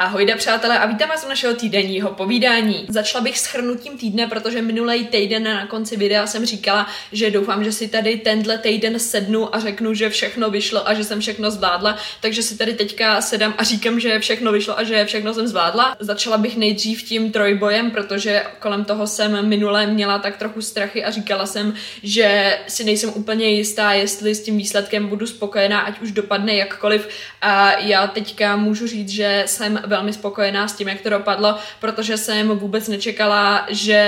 Ahojda přátelé a vítám vás u našeho týdenního povídání. Začala bych s chrnutím týdne, protože minulý týden na konci videa jsem říkala, že doufám, že si tady tenhle týden sednu a řeknu, že všechno vyšlo a že jsem všechno zvládla, takže si tady teďka sedám a říkám, že všechno vyšlo a že všechno jsem zvládla. Začala bych nejdřív tím trojbojem, protože kolem toho jsem minule měla tak trochu strachy a říkala jsem, že si nejsem úplně jistá, jestli s tím výsledkem budu spokojená, ať už dopadne jakkoliv. A já teďka můžu říct, že jsem velmi spokojená s tím, jak to dopadlo, protože jsem vůbec nečekala, že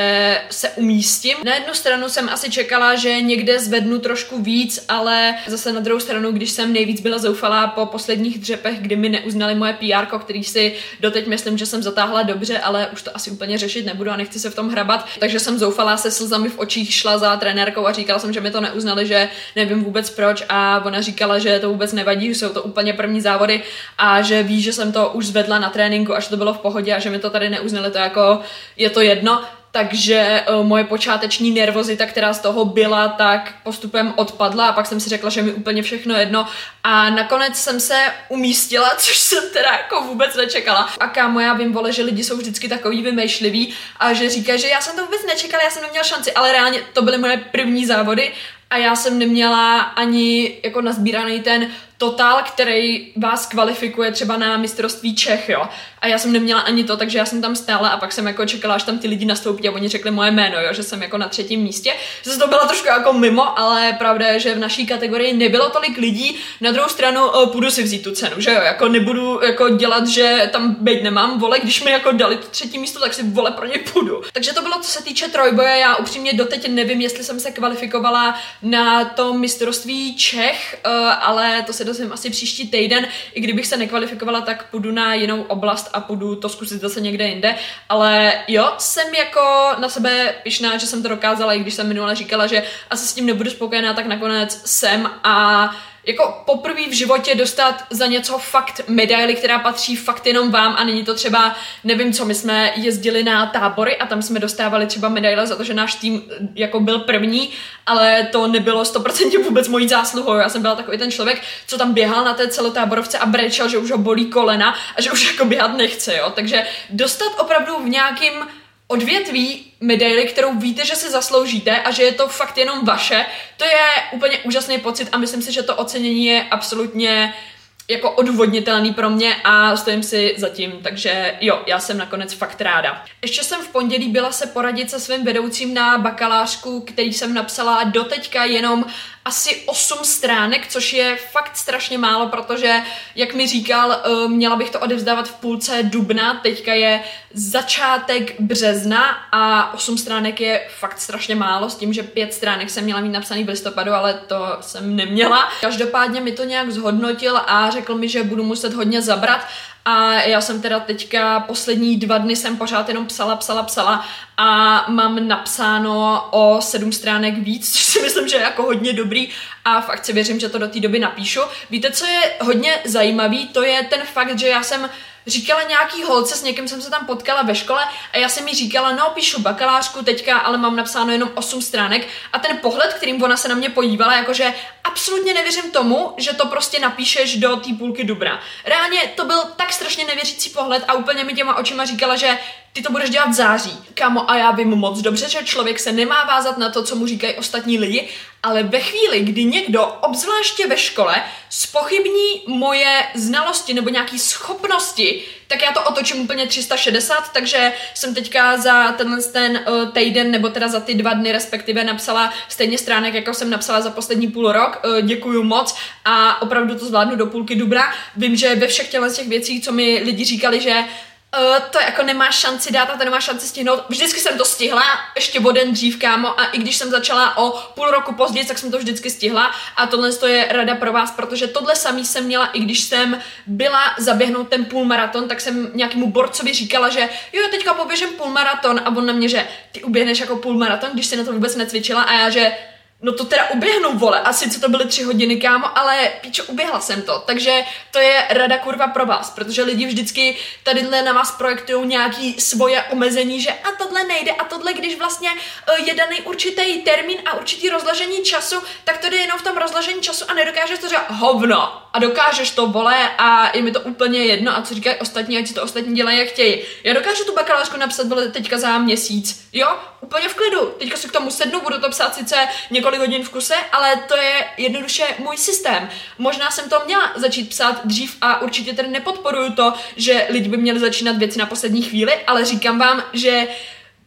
se umístím. Na jednu stranu jsem asi čekala, že někde zvednu trošku víc, ale zase na druhou stranu, když jsem nejvíc byla zoufalá po posledních dřepech, kdy mi neuznali moje PR, který si doteď myslím, že jsem zatáhla dobře, ale už to asi úplně řešit nebudu a nechci se v tom hrabat. Takže jsem zoufalá se slzami v očích, šla za trenérkou a říkala jsem, že mi to neuznali, že nevím vůbec proč a ona říkala, že to vůbec nevadí, že jsou to úplně první závody a že ví, že jsem to už zvedla na tréninku, až to bylo v pohodě a že mi to tady neuznali, to jako je to jedno. Takže uh, moje počáteční nervozita, která z toho byla, tak postupem odpadla a pak jsem si řekla, že mi úplně všechno jedno a nakonec jsem se umístila, což jsem teda jako vůbec nečekala. A kámo, já vím, vole, že lidi jsou vždycky takový vymýšliví a že říká, že já jsem to vůbec nečekala, já jsem neměla šanci, ale reálně to byly moje první závody a já jsem neměla ani jako nazbíraný ten totál, který vás kvalifikuje třeba na mistrovství Čech, jo. A já jsem neměla ani to, takže já jsem tam stála a pak jsem jako čekala, až tam ty lidi nastoupí a oni řekli moje jméno, jo, že jsem jako na třetím místě. Zase to bylo trošku jako mimo, ale pravda je, že v naší kategorii nebylo tolik lidí. Na druhou stranu uh, půjdu si vzít tu cenu, že jo, jako nebudu jako dělat, že tam být nemám, vole, když mi jako dali to třetí místo, tak si vole pro ně půjdu. Takže to bylo, co se týče trojboje, já upřímně doteď nevím, jestli jsem se kvalifikovala na to mistrovství Čech, uh, ale to se dozvím asi příští týden. I kdybych se nekvalifikovala, tak půjdu na jinou oblast a půjdu to zkusit zase někde jinde. Ale jo, jsem jako na sebe pišná, že jsem to dokázala, i když jsem minule říkala, že asi s tím nebudu spokojená, tak nakonec jsem a jako poprvé v životě dostat za něco fakt medaily, která patří fakt jenom vám a není to třeba, nevím co, my jsme jezdili na tábory a tam jsme dostávali třeba medaile za to, že náš tým jako byl první, ale to nebylo 100% vůbec mojí zásluhou. Já jsem byla takový ten člověk, co tam běhal na té celotáborovce a brečel, že už ho bolí kolena a že už jako běhat nechce, jo. Takže dostat opravdu v nějakým odvětví medaily, kterou víte, že si zasloužíte a že je to fakt jenom vaše, to je úplně úžasný pocit a myslím si, že to ocenění je absolutně jako odvodnitelný pro mě a stojím si za tím, takže jo, já jsem nakonec fakt ráda. Ještě jsem v pondělí byla se poradit se svým vedoucím na bakalářku, který jsem napsala doteďka jenom asi 8 stránek, což je fakt strašně málo, protože, jak mi říkal, eh, měla bych to odevzdávat v půlce dubna, teďka je začátek března a 8 stránek je fakt strašně málo, s tím, že 5 stránek jsem měla mít napsaný v listopadu, ale to jsem neměla. Každopádně mi to nějak zhodnotil a řekl mi, že budu muset hodně zabrat a já jsem teda teďka poslední dva dny jsem pořád jenom psala, psala, psala a mám napsáno o sedm stránek víc, což si myslím, že je jako hodně dobrý a fakt si věřím, že to do té doby napíšu. Víte, co je hodně zajímavý? To je ten fakt, že já jsem říkala nějaký holce, s někým jsem se tam potkala ve škole a já jsem jí říkala, no píšu bakalářku teďka, ale mám napsáno jenom 8 stránek a ten pohled, kterým ona se na mě podívala, jakože absolutně nevěřím tomu, že to prostě napíšeš do té půlky dubna. Reálně to byl tak strašně nevěřící pohled a úplně mi těma očima říkala, že ty to budeš dělat v září. Kámo, a já vím moc dobře, že člověk se nemá vázat na to, co mu říkají ostatní lidi, ale ve chvíli, kdy někdo, obzvláště ve škole, spochybní moje znalosti nebo nějaké schopnosti, tak já to otočím úplně 360, takže jsem teďka za tenhle ten uh, týden, nebo teda za ty dva dny respektive napsala stejně stránek, jako jsem napsala za poslední půl rok. Uh, děkuju moc a opravdu to zvládnu do půlky dubna. Vím, že ve všech těch věcí, co mi lidi říkali, že Uh, to jako nemá šanci dát a to nemá šanci stihnout. Vždycky jsem to stihla, ještě o den dřív, kámo, a i když jsem začala o půl roku později, tak jsem to vždycky stihla. A tohle to je rada pro vás, protože tohle samý jsem měla, i když jsem byla zaběhnout ten půlmaraton, tak jsem nějakému borcovi říkala, že jo, teďka poběžím půlmaraton a on na mě, že ty uběhneš jako půlmaraton, když si na to vůbec necvičila. A já, že No to teda uběhnu, vole, a sice to byly tři hodiny, kámo, ale píčo, uběhla jsem to. Takže to je rada kurva pro vás, protože lidi vždycky tadyhle na vás projektují nějaký svoje omezení, že a tohle nejde a tohle, když vlastně uh, je daný určitý termín a určitý rozložení času, tak to jde jenom v tom rozložení času a nedokáže to říct hovno a dokážeš to, vole, a je mi to úplně jedno a co říkají ostatní, ať si to ostatní dělají, jak chtějí. Já dokážu tu bakalářku napsat, vole, teďka za měsíc, jo, úplně v klidu. Teďka si k tomu sednu, budu to psát sice několik hodin v kuse, ale to je jednoduše můj systém. Možná jsem to měla začít psát dřív a určitě tedy nepodporuju to, že lidi by měli začínat věci na poslední chvíli, ale říkám vám, že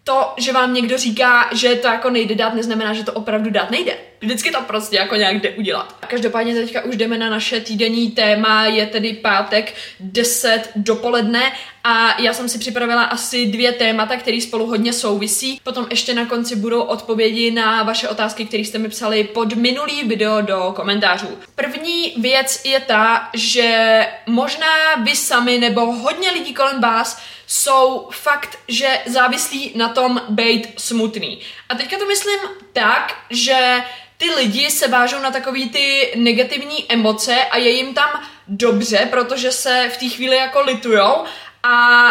to, že vám někdo říká, že to jako nejde dát, neznamená, že to opravdu dát nejde. Vždycky to prostě jako nějak jde udělat. Každopádně teďka už jdeme na naše týdenní téma, je tedy pátek 10 dopoledne a já jsem si připravila asi dvě témata, které spolu hodně souvisí. Potom ještě na konci budou odpovědi na vaše otázky, které jste mi psali pod minulý video do komentářů. První věc je ta, že možná vy sami nebo hodně lidí kolem vás jsou fakt, že závislí na tom být smutný. A teďka to myslím tak, že ty lidi se vážou na takový ty negativní emoce a je jim tam dobře, protože se v té chvíli jako litujou a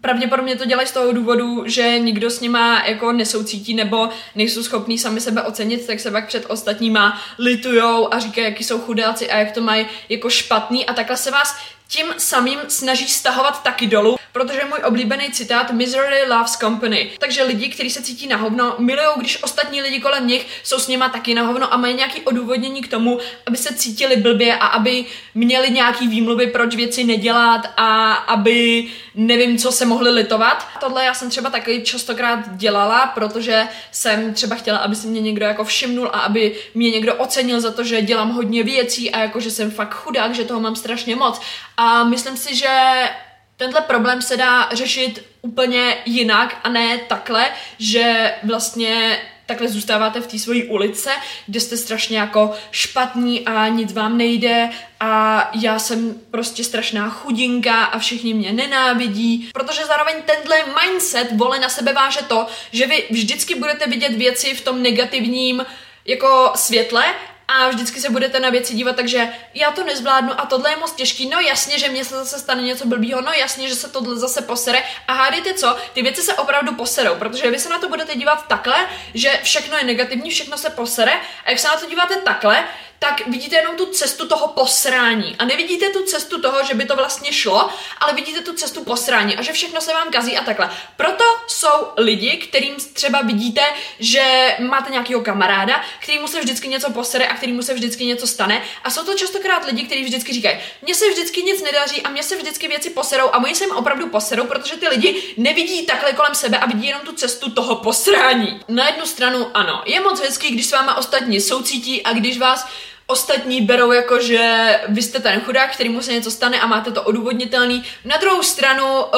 pravděpodobně to dělají z toho důvodu, že nikdo s nima jako nesoucítí nebo nejsou schopní sami sebe ocenit, tak se pak před ostatníma litujou a říkají, jaký jsou chudáci a jak to mají jako špatný a takhle se vás tím samým snaží stahovat taky dolů, protože můj oblíbený citát Misery loves company. Takže lidi, kteří se cítí na hovno, milují, když ostatní lidi kolem nich jsou s nima taky na hovno a mají nějaký odůvodnění k tomu, aby se cítili blbě a aby měli nějaký výmluvy, proč věci nedělat a aby nevím, co se mohli litovat. Tohle já jsem třeba taky častokrát dělala, protože jsem třeba chtěla, aby si mě někdo jako všimnul a aby mě někdo ocenil za to, že dělám hodně věcí a jako, že jsem fakt chudák, že toho mám strašně moc. A myslím si, že tenhle problém se dá řešit úplně jinak a ne takhle, že vlastně takhle zůstáváte v té své ulice, kde jste strašně jako špatní a nic vám nejde a já jsem prostě strašná chudinka a všichni mě nenávidí, protože zároveň tenhle mindset vole na sebe váže to, že vy vždycky budete vidět věci v tom negativním jako světle a vždycky se budete na věci dívat, takže já to nezvládnu a tohle je moc těžký, no jasně, že mě se zase stane něco blbýho, no jasně, že se tohle zase posere. A hádejte co, ty věci se opravdu poserou, protože vy se na to budete dívat takhle, že všechno je negativní, všechno se posere. A jak se na to díváte takhle, tak vidíte jenom tu cestu toho posrání. A nevidíte tu cestu toho, že by to vlastně šlo, ale vidíte tu cestu posrání a že všechno se vám kazí a takhle. Proto jsou lidi, kterým třeba vidíte, že máte nějakého kamaráda, kterýmu se vždycky něco posere a kterýmu se vždycky něco stane. A jsou to častokrát lidi, kteří vždycky říkají, mně se vždycky nic nedaří a mně se vždycky věci poserou a oni se opravdu poserou, protože ty lidi nevidí takhle kolem sebe a vidí jenom tu cestu toho posrání. Na jednu stranu ano, je moc hezký, když s váma ostatní soucítí a když vás ostatní berou jako, že vy jste ten chudák, který mu se něco stane a máte to odůvodnitelný. Na druhou stranu, uh,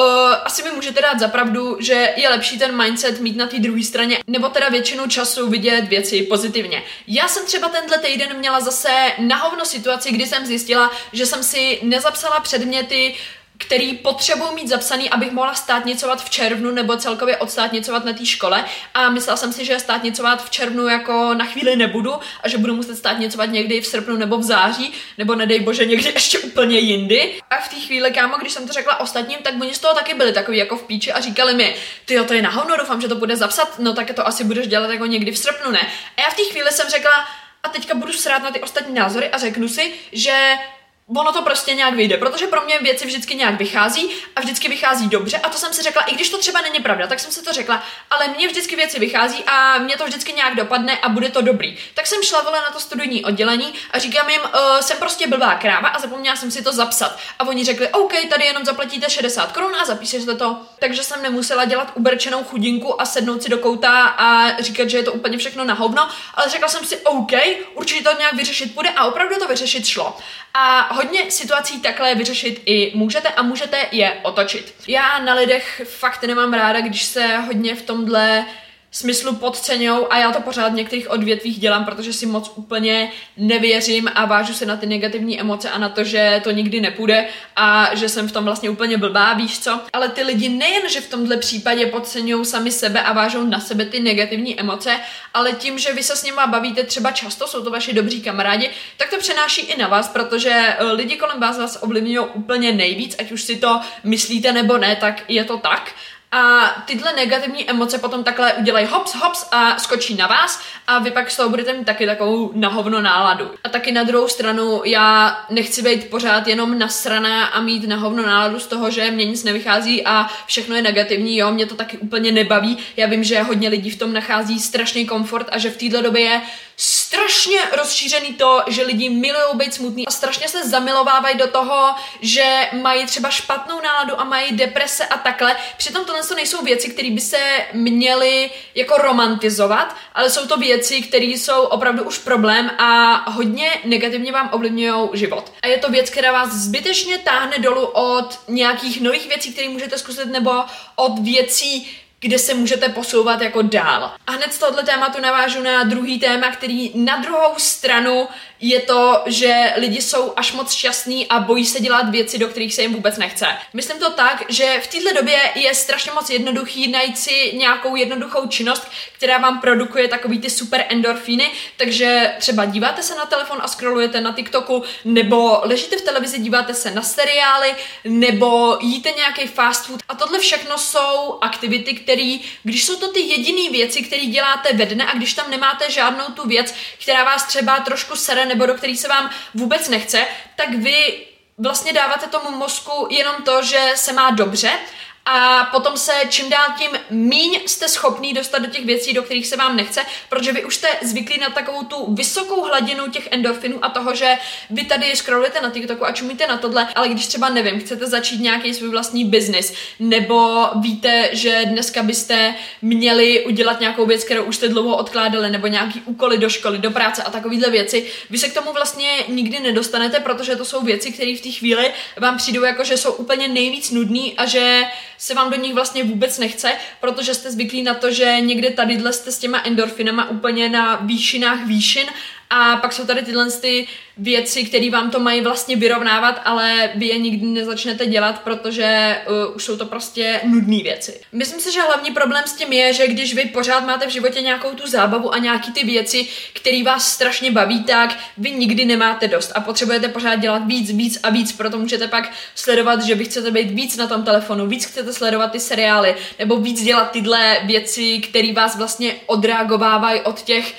asi mi můžete dát zapravdu, že je lepší ten mindset mít na té druhé straně, nebo teda většinu času vidět věci pozitivně. Já jsem třeba tenhle týden měla zase nahovno situaci, kdy jsem zjistila, že jsem si nezapsala předměty, který potřebuji mít zapsaný, abych mohla státnicovat v červnu nebo celkově odstátnicovat na té škole a myslela jsem si, že státnicovat v červnu jako na chvíli nebudu a že budu muset státnicovat někdy v srpnu nebo v září, nebo nedej bože někdy ještě úplně jindy. A v té chvíli, kámo, když jsem to řekla ostatním, tak oni z toho taky byli takový jako v píči a říkali mi, ty jo, to je na hovno, doufám, že to bude zapsat, no tak to asi budeš dělat jako někdy v srpnu, ne? A já v té chvíli jsem řekla, a teďka budu srát na ty ostatní názory a řeknu si, že ono to prostě nějak vyjde, protože pro mě věci vždycky nějak vychází a vždycky vychází dobře a to jsem si řekla, i když to třeba není pravda, tak jsem si to řekla, ale mně vždycky věci vychází a mě to vždycky nějak dopadne a bude to dobrý. Tak jsem šla vole na to studijní oddělení a říkám jim, uh, jsem prostě blbá kráva a zapomněla jsem si to zapsat. A oni řekli, OK, tady jenom zaplatíte 60 korun a zapíšete to. Takže jsem nemusela dělat uberčenou chudinku a sednout si do kouta a říkat, že je to úplně všechno na hovno, ale řekla jsem si, OK, určitě to nějak vyřešit bude a opravdu to vyřešit šlo. A hodně situací takhle vyřešit i můžete a můžete je otočit. Já na lidech fakt nemám ráda, když se hodně v tomhle smyslu podceňou a já to pořád v některých odvětvích dělám, protože si moc úplně nevěřím a vážu se na ty negativní emoce a na to, že to nikdy nepůjde a že jsem v tom vlastně úplně blbá, víš co? Ale ty lidi nejen, že v tomhle případě podceňují sami sebe a vážou na sebe ty negativní emoce, ale tím, že vy se s nima bavíte třeba často, jsou to vaši dobří kamarádi, tak to přenáší i na vás, protože eh, lidi kolem vás vás ovlivňují úplně nejvíc, ať už si to myslíte nebo ne, tak je to tak a tyhle negativní emoce potom takhle udělají hops, hops a skočí na vás a vy pak z toho budete mít taky takovou nahovno náladu. A taky na druhou stranu já nechci být pořád jenom nasraná a mít nahovno náladu z toho, že mě nic nevychází a všechno je negativní, jo, mě to taky úplně nebaví. Já vím, že hodně lidí v tom nachází strašný komfort a že v této době je strašně rozšířený to, že lidi milují být smutný a strašně se zamilovávají do toho, že mají třeba špatnou náladu a mají deprese a takhle. Přitom tohle to nejsou věci, které by se měly jako romantizovat, ale jsou to věci, které jsou opravdu už problém a hodně negativně vám ovlivňují život. A je to věc, která vás zbytečně táhne dolů od nějakých nových věcí, které můžete zkusit, nebo od věcí, kde se můžete posouvat jako dál. A hned z tohoto tématu navážu na druhý téma, který na druhou stranu je to, že lidi jsou až moc šťastní a bojí se dělat věci, do kterých se jim vůbec nechce. Myslím to tak, že v této době je strašně moc jednoduchý najít si nějakou jednoduchou činnost, která vám produkuje takový ty super endorfíny, takže třeba díváte se na telefon a scrollujete na TikToku, nebo ležíte v televizi, díváte se na seriály, nebo jíte nějaký fast food. A tohle všechno jsou aktivity, které, když jsou to ty jediné věci, které děláte ve dne a když tam nemáte žádnou tu věc, která vás třeba trošku sere nebo do který se vám vůbec nechce, tak vy vlastně dáváte tomu mozku jenom to, že se má dobře a potom se čím dál tím míň jste schopný dostat do těch věcí, do kterých se vám nechce, protože vy už jste zvyklí na takovou tu vysokou hladinu těch endorfinů a toho, že vy tady scrollujete na TikToku a čumíte na tohle, ale když třeba nevím, chcete začít nějaký svůj vlastní biznis, nebo víte, že dneska byste měli udělat nějakou věc, kterou už jste dlouho odkládali, nebo nějaký úkoly do školy, do práce a takovéhle věci, vy se k tomu vlastně nikdy nedostanete, protože to jsou věci, které v té chvíli vám přijdou jako, že jsou úplně nejvíc nudný a že se vám do nich vlastně vůbec nechce, protože jste zvyklí na to, že někde tadyhle jste s těma endorfinama úplně na výšinách výšin a pak jsou tady tyhle ty věci, které vám to mají vlastně vyrovnávat, ale vy je nikdy nezačnete dělat, protože uh, už jsou to prostě nudné věci. Myslím si, že hlavní problém s tím je, že když vy pořád máte v životě nějakou tu zábavu a nějaký ty věci, které vás strašně baví, tak vy nikdy nemáte dost a potřebujete pořád dělat víc, víc a víc, proto můžete pak sledovat, že vy chcete být víc na tom telefonu, víc chcete sledovat ty seriály, nebo víc dělat tyhle věci, které vás vlastně odreagovávají od těch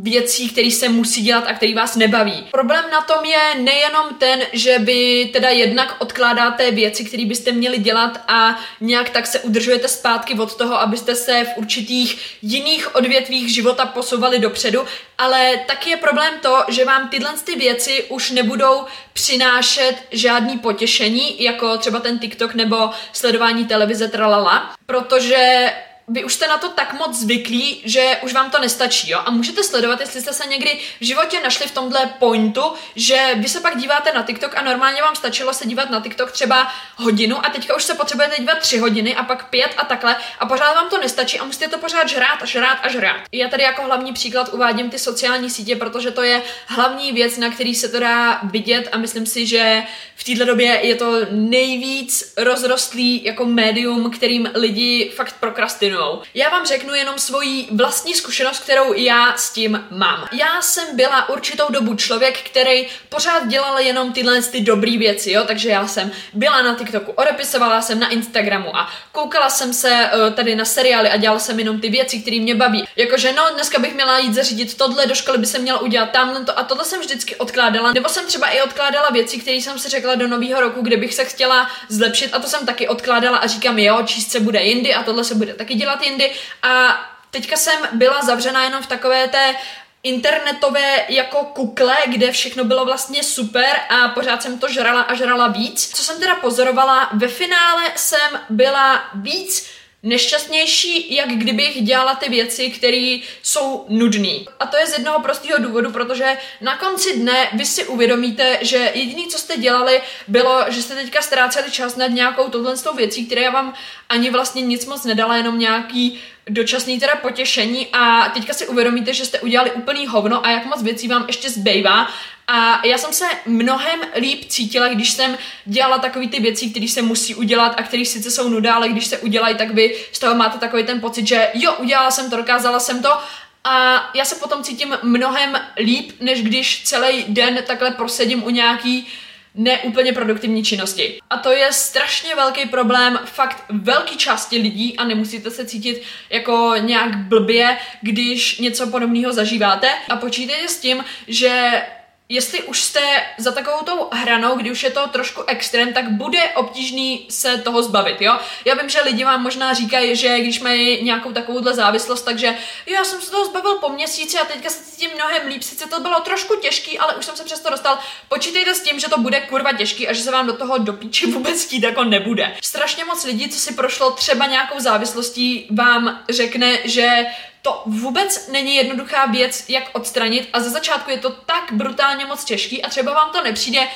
věcí, které se musí dělat a který vás nebaví. Problém na tom je nejenom ten, že vy teda jednak odkládáte věci, které byste měli dělat a nějak tak se udržujete zpátky od toho, abyste se v určitých jiných odvětvích života posouvali dopředu, ale taky je problém to, že vám tyhle ty věci už nebudou přinášet žádný potěšení, jako třeba ten TikTok nebo sledování televize tralala, protože vy už jste na to tak moc zvyklí, že už vám to nestačí, jo? A můžete sledovat, jestli jste se někdy v životě našli v tomhle pointu, že vy se pak díváte na TikTok a normálně vám stačilo se dívat na TikTok třeba hodinu a teďka už se potřebujete dívat tři hodiny a pak pět a takhle a pořád vám to nestačí a musíte to pořád žrát a žrát a žrát. Já tady jako hlavní příklad uvádím ty sociální sítě, protože to je hlavní věc, na který se to dá vidět a myslím si, že v této době je to nejvíc rozrostlý jako médium, kterým lidi fakt prokrastinují rovnou. Já vám řeknu jenom svoji vlastní zkušenost, kterou já s tím mám. Já jsem byla určitou dobu člověk, který pořád dělal jenom tyhle ty dobré věci, jo, takže já jsem byla na TikToku, odepisovala jsem na Instagramu a koukala jsem se uh, tady na seriály a dělala jsem jenom ty věci, které mě baví. Jakože no, dneska bych měla jít zařídit tohle, do školy by se měla udělat tamhle to a tohle jsem vždycky odkládala. Nebo jsem třeba i odkládala věci, které jsem si řekla do nového roku, kde bych se chtěla zlepšit a to jsem taky odkládala a říkám, jo, číst se bude jindy a tohle se bude taky dělat jindy a teďka jsem byla zavřena jenom v takové té internetové jako kukle, kde všechno bylo vlastně super a pořád jsem to žrala a žrala víc. Co jsem teda pozorovala, ve finále jsem byla víc nešťastnější, jak kdybych dělala ty věci, které jsou nudné. A to je z jednoho prostého důvodu, protože na konci dne vy si uvědomíte, že jediné, co jste dělali, bylo, že jste teďka ztráceli čas nad nějakou tohle věcí, která vám ani vlastně nic moc nedala, jenom nějaký dočasný teda potěšení a teďka si uvědomíte, že jste udělali úplný hovno a jak moc věcí vám ještě zbývá a já jsem se mnohem líp cítila, když jsem dělala takové ty věci, které se musí udělat a které sice jsou nuda, ale když se udělají, tak vy z toho máte takový ten pocit, že jo, udělala jsem to, dokázala jsem to a já se potom cítím mnohem líp, než když celý den takhle prosedím u nějaký neúplně produktivní činnosti. A to je strašně velký problém fakt velký části lidí a nemusíte se cítit jako nějak blbě, když něco podobného zažíváte a počítejte s tím, že jestli už jste za takovou tou hranou, kdy už je to trošku extrém, tak bude obtížný se toho zbavit, jo? Já vím, že lidi vám možná říkají, že když mají nějakou takovouhle závislost, takže já jsem se toho zbavil po měsíci a teďka se cítím mnohem líp, sice to bylo trošku těžký, ale už jsem se přesto dostal. Počítejte s tím, že to bude kurva těžký a že se vám do toho do píči vůbec chtít jako nebude. Strašně moc lidí, co si prošlo třeba nějakou závislostí, vám řekne, že to vůbec není jednoduchá věc, jak odstranit a ze začátku je to tak brutálně moc těžký a třeba vám to nepřijde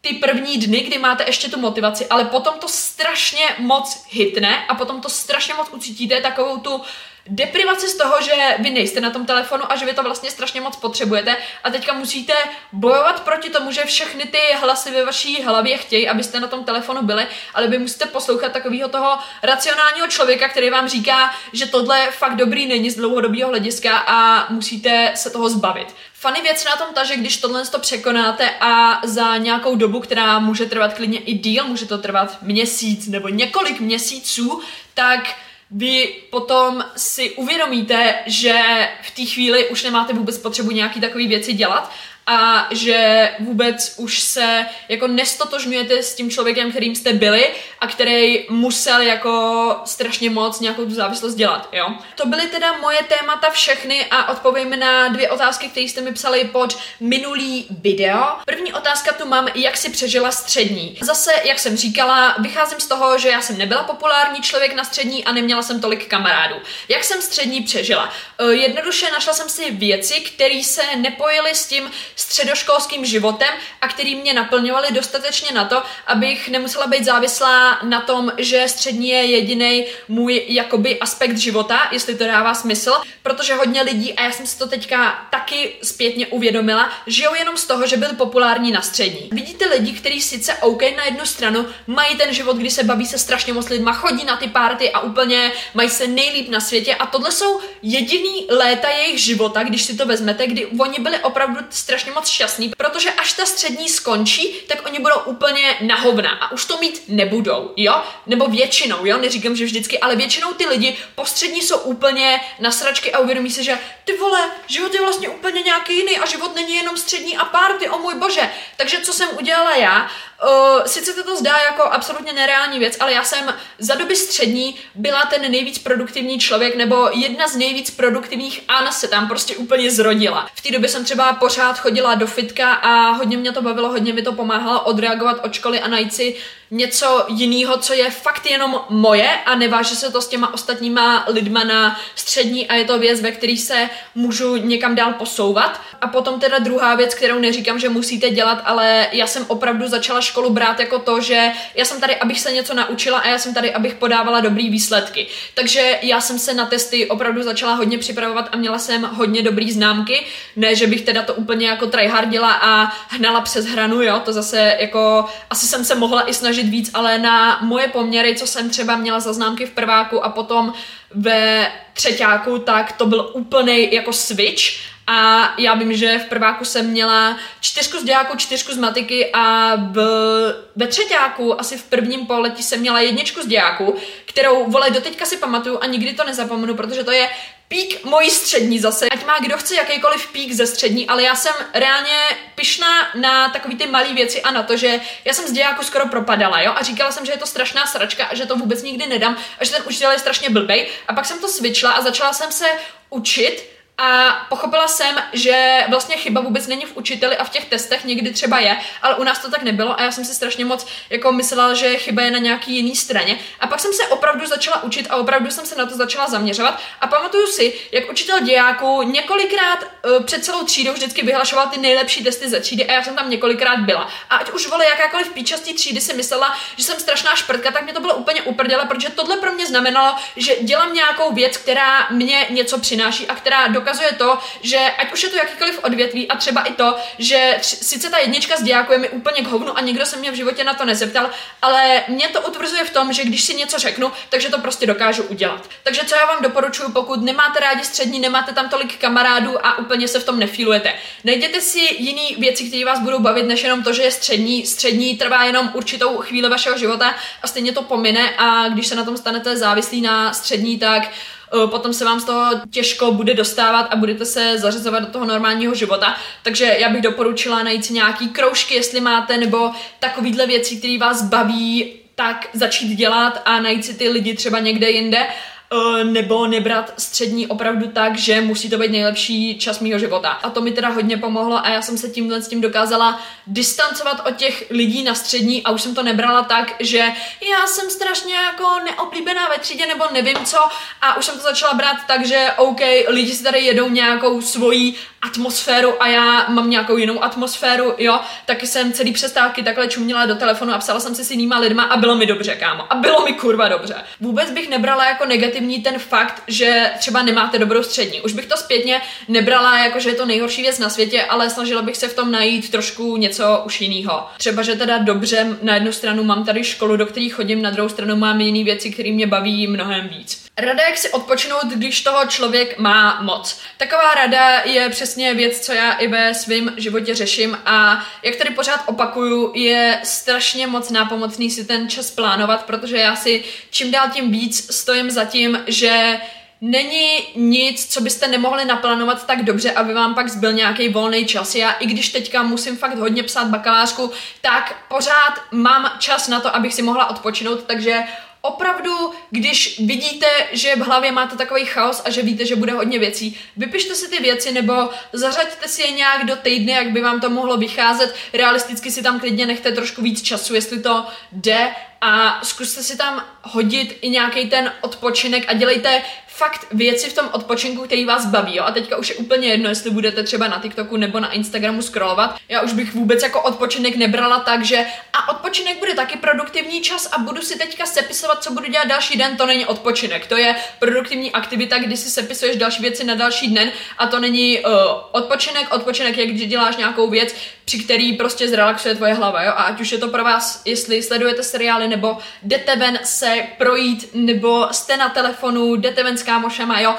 ty první dny, kdy máte ještě tu motivaci, ale potom to strašně moc hitne a potom to strašně moc ucítíte takovou tu deprivaci z toho, že vy nejste na tom telefonu a že vy to vlastně strašně moc potřebujete a teďka musíte bojovat proti tomu, že všechny ty hlasy ve vaší hlavě chtějí, abyste na tom telefonu byli, ale vy musíte poslouchat takového toho racionálního člověka, který vám říká, že tohle fakt dobrý není z dlouhodobého hlediska a musíte se toho zbavit. Fany věc na tom ta, že když tohle to překonáte a za nějakou dobu, která může trvat klidně i díl, může to trvat měsíc nebo několik měsíců, tak vy potom si uvědomíte, že v té chvíli už nemáte vůbec potřebu nějaký takový věci dělat a že vůbec už se jako nestotožňujete s tím člověkem, kterým jste byli a který musel jako strašně moc nějakou tu závislost dělat, jo. To byly teda moje témata všechny a odpovím na dvě otázky, které jste mi psali pod minulý video. První otázka tu mám, jak si přežila střední. Zase, jak jsem říkala, vycházím z toho, že já jsem nebyla populární člověk na střední a neměla jsem tolik kamarádů. Jak jsem střední přežila? Eh, jednoduše našla jsem si věci, které se nepojily s tím, středoškolským životem a který mě naplňovali dostatečně na to, abych nemusela být závislá na tom, že střední je jediný můj jakoby aspekt života, jestli to dává smysl, protože hodně lidí, a já jsem si to teďka taky zpětně uvědomila, žijou jenom z toho, že byl populární na střední. Vidíte lidi, kteří sice OK na jednu stranu, mají ten život, kdy se baví se strašně moc lidma, chodí na ty párty a úplně mají se nejlíp na světě a tohle jsou jediný léta jejich života, když si to vezmete, kdy oni byli opravdu strašně strašně moc šťastný, protože až ta střední skončí, tak oni budou úplně na hovna a už to mít nebudou, jo? Nebo většinou, jo? Neříkám, že vždycky, ale většinou ty lidi po střední jsou úplně na sračky a uvědomí se, že ty vole, život je vlastně úplně nějaký jiný a život není jenom střední a párty, o můj bože. Takže co jsem udělala já? Uh, sice se to zdá jako absolutně nereální věc, ale já jsem za doby střední byla ten nejvíc produktivní člověk, nebo jedna z nejvíc produktivních An se tam prostě úplně zrodila. V té době jsem třeba pořád chodila do fitka a hodně mě to bavilo, hodně mi to pomáhalo odreagovat od školy a najít si něco jiného, co je fakt jenom moje a neváže se to s těma ostatníma lidma na střední a je to věc, ve který se můžu někam dál posouvat. A potom teda druhá věc, kterou neříkám, že musíte dělat, ale já jsem opravdu začala školu brát jako to, že já jsem tady, abych se něco naučila a já jsem tady, abych podávala dobrý výsledky. Takže já jsem se na testy opravdu začala hodně připravovat a měla jsem hodně dobrý známky. Ne, že bych teda to úplně jako tryhardila a hnala přes hranu, jo, to zase jako asi jsem se mohla i snažit snažit víc, ale na moje poměry, co jsem třeba měla za známky v prváku a potom ve třetíku, tak to byl úplný jako switch. A já vím, že v prváku jsem měla čtyřku z dějáku, čtyřku z matiky a v, ve třetíku, asi v prvním poletí jsem měla jedničku z dějáku, kterou, vole, doteďka si pamatuju a nikdy to nezapomenu, protože to je pík mojí střední zase. Ať má kdo chce jakýkoliv pík ze střední, ale já jsem reálně pišná na takový ty malé věci a na to, že já jsem z dějáku skoro propadala, jo, a říkala jsem, že je to strašná sračka a že to vůbec nikdy nedám a že ten učitel je strašně blbej. A pak jsem to switchla a začala jsem se učit a pochopila jsem, že vlastně chyba vůbec není v učiteli a v těch testech někdy třeba je, ale u nás to tak nebylo a já jsem si strašně moc jako myslela, že chyba je na nějaký jiný straně. A pak jsem se opravdu začala učit a opravdu jsem se na to začala zaměřovat a pamatuju si, jak učitel dějáku několikrát uh, před celou třídou vždycky vyhlašoval ty nejlepší testy ze třídy a já jsem tam několikrát byla. A ať už vole jakákoliv píčastí třídy si myslela, že jsem strašná šprtka, tak mě to bylo úplně uprdele, protože tohle pro mě znamenalo, že dělám nějakou věc, která mě něco přináší a která do dokazuje to, že ať už je to jakýkoliv odvětví a třeba i to, že sice ta jednička z diáku je mi úplně k hovnu a nikdo se mě v životě na to nezeptal, ale mě to utvrzuje v tom, že když si něco řeknu, takže to prostě dokážu udělat. Takže co já vám doporučuji, pokud nemáte rádi střední, nemáte tam tolik kamarádů a úplně se v tom nefilujete. Najděte si jiný věci, které vás budou bavit, než jenom to, že je střední. Střední trvá jenom určitou chvíli vašeho života a stejně to pomine a když se na tom stanete závislí na střední, tak eh, potom se vám z toho těžko bude dostávat a budete se zařazovat do toho normálního života. Takže já bych doporučila najít si nějaký kroužky, jestli máte, nebo takovýhle věci, které vás baví, tak začít dělat a najít si ty lidi třeba někde jinde Eh, nebo nebrat střední opravdu tak, že musí to být nejlepší čas mýho života. A to mi teda hodně pomohlo a já jsem se tímhle s tím dokázala distancovat od těch lidí na střední a už jsem to nebrala tak, že já jsem strašně jako neoblíbená ve třídě nebo nevím co a už jsem to začala brát tak, že OK, lidi si tady jedou nějakou svoji atmosféru a já mám nějakou jinou atmosféru, jo, taky jsem celý přestávky takhle čuměla do telefonu a psala jsem si s jinýma lidma a bylo mi dobře, kámo, a bylo mi kurva dobře. Vůbec bych nebrala jako negativní ten fakt, že třeba nemáte dobrou střední. Už bych to zpětně nebrala jako, že je to nejhorší věc na světě, ale snažila bych se v tom najít trošku něco už jiného. Třeba, že teda dobře, na jednu stranu mám tady školu, do které chodím, na druhou stranu mám jiné věci, které mě baví mnohem víc. Rada, jak si odpočinout, když toho člověk má moc. Taková rada je přesně věc, co já i ve svém životě řeším a jak tady pořád opakuju, je strašně moc nápomocný si ten čas plánovat, protože já si čím dál tím víc stojím za tím, že není nic, co byste nemohli naplánovat tak dobře, aby vám pak zbyl nějaký volný čas. Já i když teďka musím fakt hodně psát bakalářku, tak pořád mám čas na to, abych si mohla odpočinout, takže opravdu, když vidíte, že v hlavě máte takový chaos a že víte, že bude hodně věcí, vypište si ty věci nebo zařaďte si je nějak do týdne, jak by vám to mohlo vycházet. Realisticky si tam klidně nechte trošku víc času, jestli to jde a zkuste si tam hodit i nějaký ten odpočinek a dělejte fakt věci v tom odpočinku, který vás baví. Jo? A teďka už je úplně jedno, jestli budete třeba na TikToku nebo na Instagramu scrollovat. Já už bych vůbec jako odpočinek nebrala tak, že a odpočinek bude taky produktivní čas a budu si teďka sepisovat, co budu dělat další den. To není odpočinek, to je produktivní aktivita, kdy si sepisuješ další věci na další den a to není uh, odpočinek. Odpočinek je, když děláš nějakou věc, při který prostě zrelaxuje tvoje hlava. Jo? A ať už je to pro vás, jestli sledujete seriály nebo jdete ven se projít, nebo jste na telefonu, jdete ven s kámošema, jo,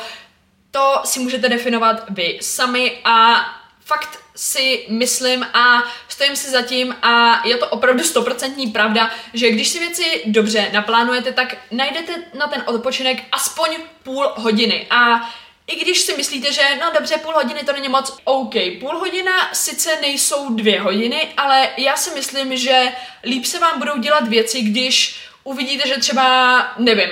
to si můžete definovat vy sami a fakt si myslím a stojím si za tím a je to opravdu stoprocentní pravda, že když si věci dobře naplánujete, tak najdete na ten odpočinek aspoň půl hodiny. A i když si myslíte, že no dobře, půl hodiny to není moc, OK, půl hodina sice nejsou dvě hodiny, ale já si myslím, že líp se vám budou dělat věci, když uvidíte, že třeba, nevím,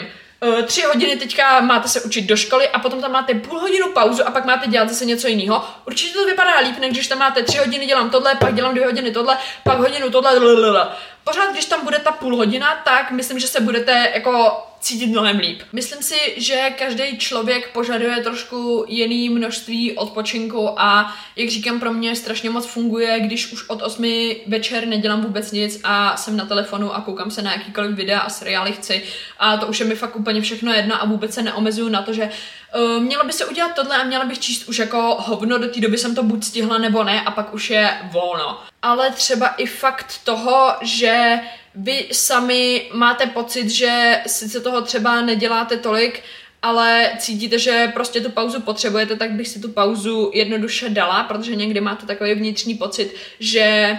tři hodiny teďka máte se učit do školy a potom tam máte půl hodinu pauzu a pak máte dělat zase něco jiného. Určitě to vypadá líp, než když tam máte tři hodiny, dělám tohle, pak dělám dvě hodiny tohle, pak hodinu tohle, blablabla. Pořád, když tam bude ta půl hodina, tak myslím, že se budete jako cítit mnohem líp. Myslím si, že každý člověk požaduje trošku jiný množství odpočinku a jak říkám, pro mě strašně moc funguje, když už od 8 večer nedělám vůbec nic a jsem na telefonu a koukám se na jakýkoliv videa a seriály chci a to už je mi fakt úplně všechno jedno a vůbec se neomezuju na to, že uh, měla by se udělat tohle a měla bych číst už jako hovno, do té doby jsem to buď stihla nebo ne a pak už je volno. Ale třeba i fakt toho, že vy sami máte pocit, že sice toho třeba neděláte tolik, ale cítíte, že prostě tu pauzu potřebujete, tak bych si tu pauzu jednoduše dala, protože někdy máte takový vnitřní pocit, že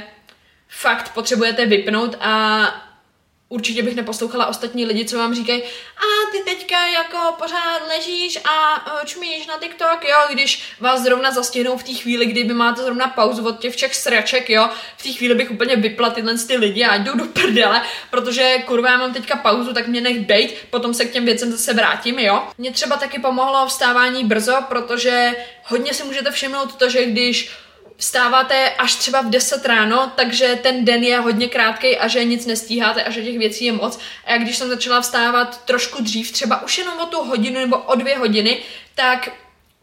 fakt potřebujete vypnout a určitě bych neposlouchala ostatní lidi, co vám říkají, a ty teďka jako pořád ležíš a uh, čumíš na TikTok, jo, když vás zrovna zastihnou v té chvíli, kdyby máte zrovna pauzu od těch všech sraček, jo, v té chvíli bych úplně vypla tyhle ty lidi a jdu do prdele, protože kurva, já mám teďka pauzu, tak mě nech bejt, potom se k těm věcem zase vrátím, jo. Mně třeba taky pomohlo vstávání brzo, protože hodně si můžete všimnout to, že když vstáváte až třeba v 10 ráno, takže ten den je hodně krátký a že nic nestíháte a že těch věcí je moc. A jak když jsem začala vstávat trošku dřív, třeba už jenom o tu hodinu nebo o dvě hodiny, tak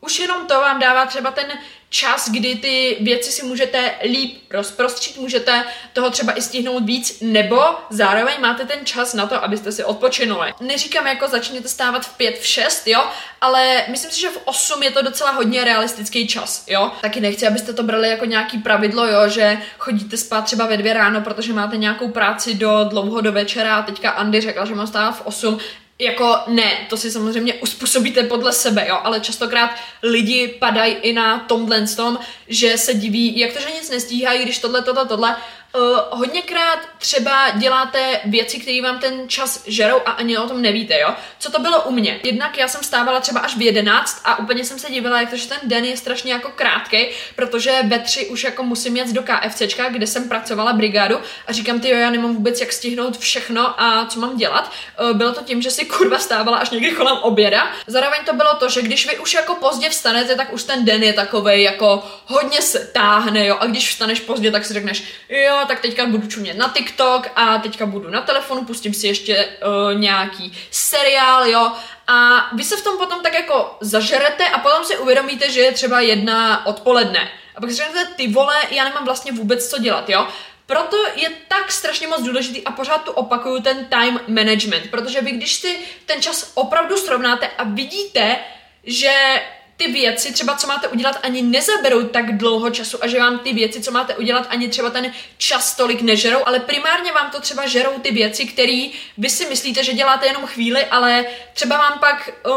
už jenom to vám dává třeba ten čas, kdy ty věci si můžete líp rozprostřít, můžete toho třeba i stihnout víc, nebo zároveň máte ten čas na to, abyste si odpočinuli. Neříkám jako začněte stávat v 5, v 6, jo, ale myslím si, že v 8 je to docela hodně realistický čas, jo. Taky nechci, abyste to brali jako nějaký pravidlo, jo, že chodíte spát třeba ve dvě ráno, protože máte nějakou práci do dlouho do večera a teďka Andy řekla, že mám stát v 8, jako ne, to si samozřejmě uspůsobíte podle sebe, jo, ale častokrát lidi padají i na tomhle tom, že se diví, jak to, že nic nestíhají, když tohle, tohle, tohle, Uh, hodněkrát třeba děláte věci, které vám ten čas žerou a ani o tom nevíte, jo? Co to bylo u mě? Jednak já jsem stávala třeba až v 11 a úplně jsem se divila, jak to, že ten den je strašně jako krátký, protože ve 3 už jako musím jet do KFCčka, kde jsem pracovala brigádu a říkám, ty jo, já nemám vůbec jak stihnout všechno a co mám dělat. Uh, bylo to tím, že si kurva stávala až někdy kolem oběda. Zároveň to bylo to, že když vy už jako pozdě vstanete, tak už ten den je takový jako hodně se táhne, jo? A když vstaneš pozdě, tak si řekneš, jo, tak teďka budu čumět na TikTok a teďka budu na telefonu, pustím si ještě uh, nějaký seriál, jo, a vy se v tom potom tak jako zažerete a potom si uvědomíte, že je třeba jedna odpoledne. A pak si řeknete, ty vole, já nemám vlastně vůbec co dělat, jo. Proto je tak strašně moc důležitý a pořád tu opakuju ten time management, protože vy když si ten čas opravdu srovnáte a vidíte, že ty věci, třeba co máte udělat, ani nezaberou tak dlouho času a že vám ty věci, co máte udělat, ani třeba ten čas tolik nežerou, ale primárně vám to třeba žerou ty věci, které vy si myslíte, že děláte jenom chvíli, ale třeba vám pak uh,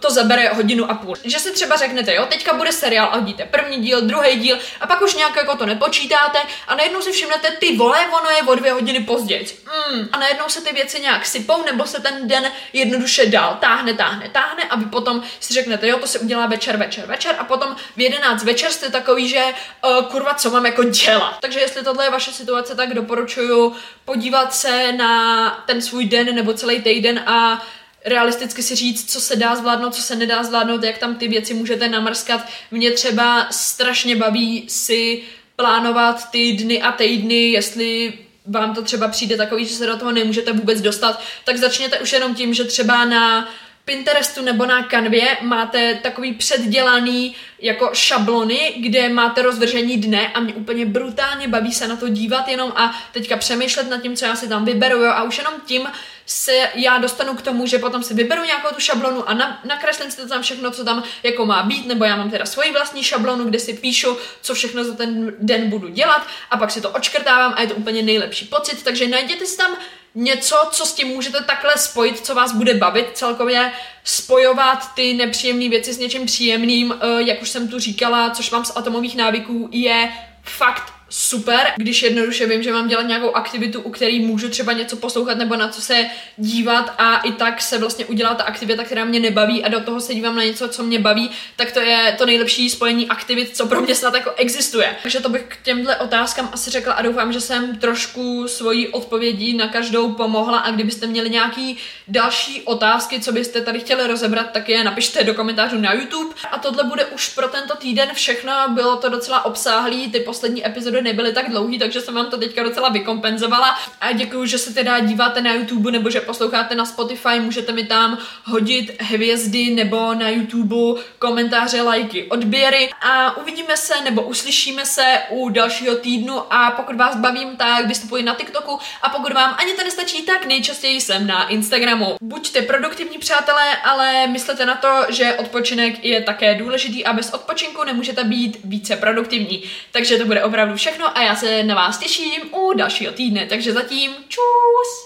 to zabere hodinu a půl. Že si třeba řeknete, jo, teďka bude seriál a hodíte první díl, druhý díl a pak už nějak jako to nepočítáte a najednou si všimnete, ty vole, ono je o dvě hodiny později. Mm. A najednou se ty věci nějak sypou, nebo se ten den jednoduše dál táhne, táhne, táhne a vy potom si řeknete, jo, to se udělá večer, večer, večer a potom v 11 večer jste takový, že uh, kurva, co mám jako dělat. Takže jestli tohle je vaše situace, tak doporučuju podívat se na ten svůj den nebo celý týden a realisticky si říct, co se dá zvládnout, co se nedá zvládnout, jak tam ty věci můžete namrskat. Mě třeba strašně baví si plánovat ty dny a týdny, jestli vám to třeba přijde takový, že se do toho nemůžete vůbec dostat, tak začněte už jenom tím, že třeba na Pinterestu nebo na kanvě máte takový předdělaný jako šablony, kde máte rozvržení dne a mě úplně brutálně baví se na to dívat jenom a teďka přemýšlet nad tím, co já si tam vyberu jo, a už jenom tím se já dostanu k tomu, že potom si vyberu nějakou tu šablonu a na, nakreslím si to tam všechno, co tam jako má být, nebo já mám teda svoji vlastní šablonu, kde si píšu, co všechno za ten den budu dělat a pak si to očkrtávám a je to úplně nejlepší pocit, takže najděte si tam něco, co s tím můžete takhle spojit, co vás bude bavit, celkově spojovat ty nepříjemné věci s něčím příjemným, eh, jak už jsem tu říkala, což mám z atomových návyků, je fakt super, když jednoduše vím, že mám dělat nějakou aktivitu, u který můžu třeba něco poslouchat nebo na co se dívat a i tak se vlastně udělá ta aktivita, která mě nebaví a do toho se dívám na něco, co mě baví, tak to je to nejlepší spojení aktivit, co pro mě snad jako existuje. Takže to bych k těmhle otázkám asi řekla a doufám, že jsem trošku svojí odpovědí na každou pomohla a kdybyste měli nějaký další otázky, co byste tady chtěli rozebrat, tak je napište do komentářů na YouTube. A tohle bude už pro tento týden všechno, bylo to docela obsáhlý, ty poslední epizody epizody nebyly tak dlouhý, takže jsem vám to teďka docela vykompenzovala. A děkuji, že se teda díváte na YouTube nebo že posloucháte na Spotify, můžete mi tam hodit hvězdy nebo na YouTube komentáře, lajky, odběry a uvidíme se nebo uslyšíme se u dalšího týdnu a pokud vás bavím, tak vystupuji na TikToku a pokud vám ani to nestačí, tak nejčastěji jsem na Instagramu. Buďte produktivní přátelé, ale myslete na to, že odpočinek je také důležitý a bez odpočinku nemůžete být více produktivní. Takže to bude opravdu všechno a já se na vás těším u dalšího týdne. Takže zatím čus!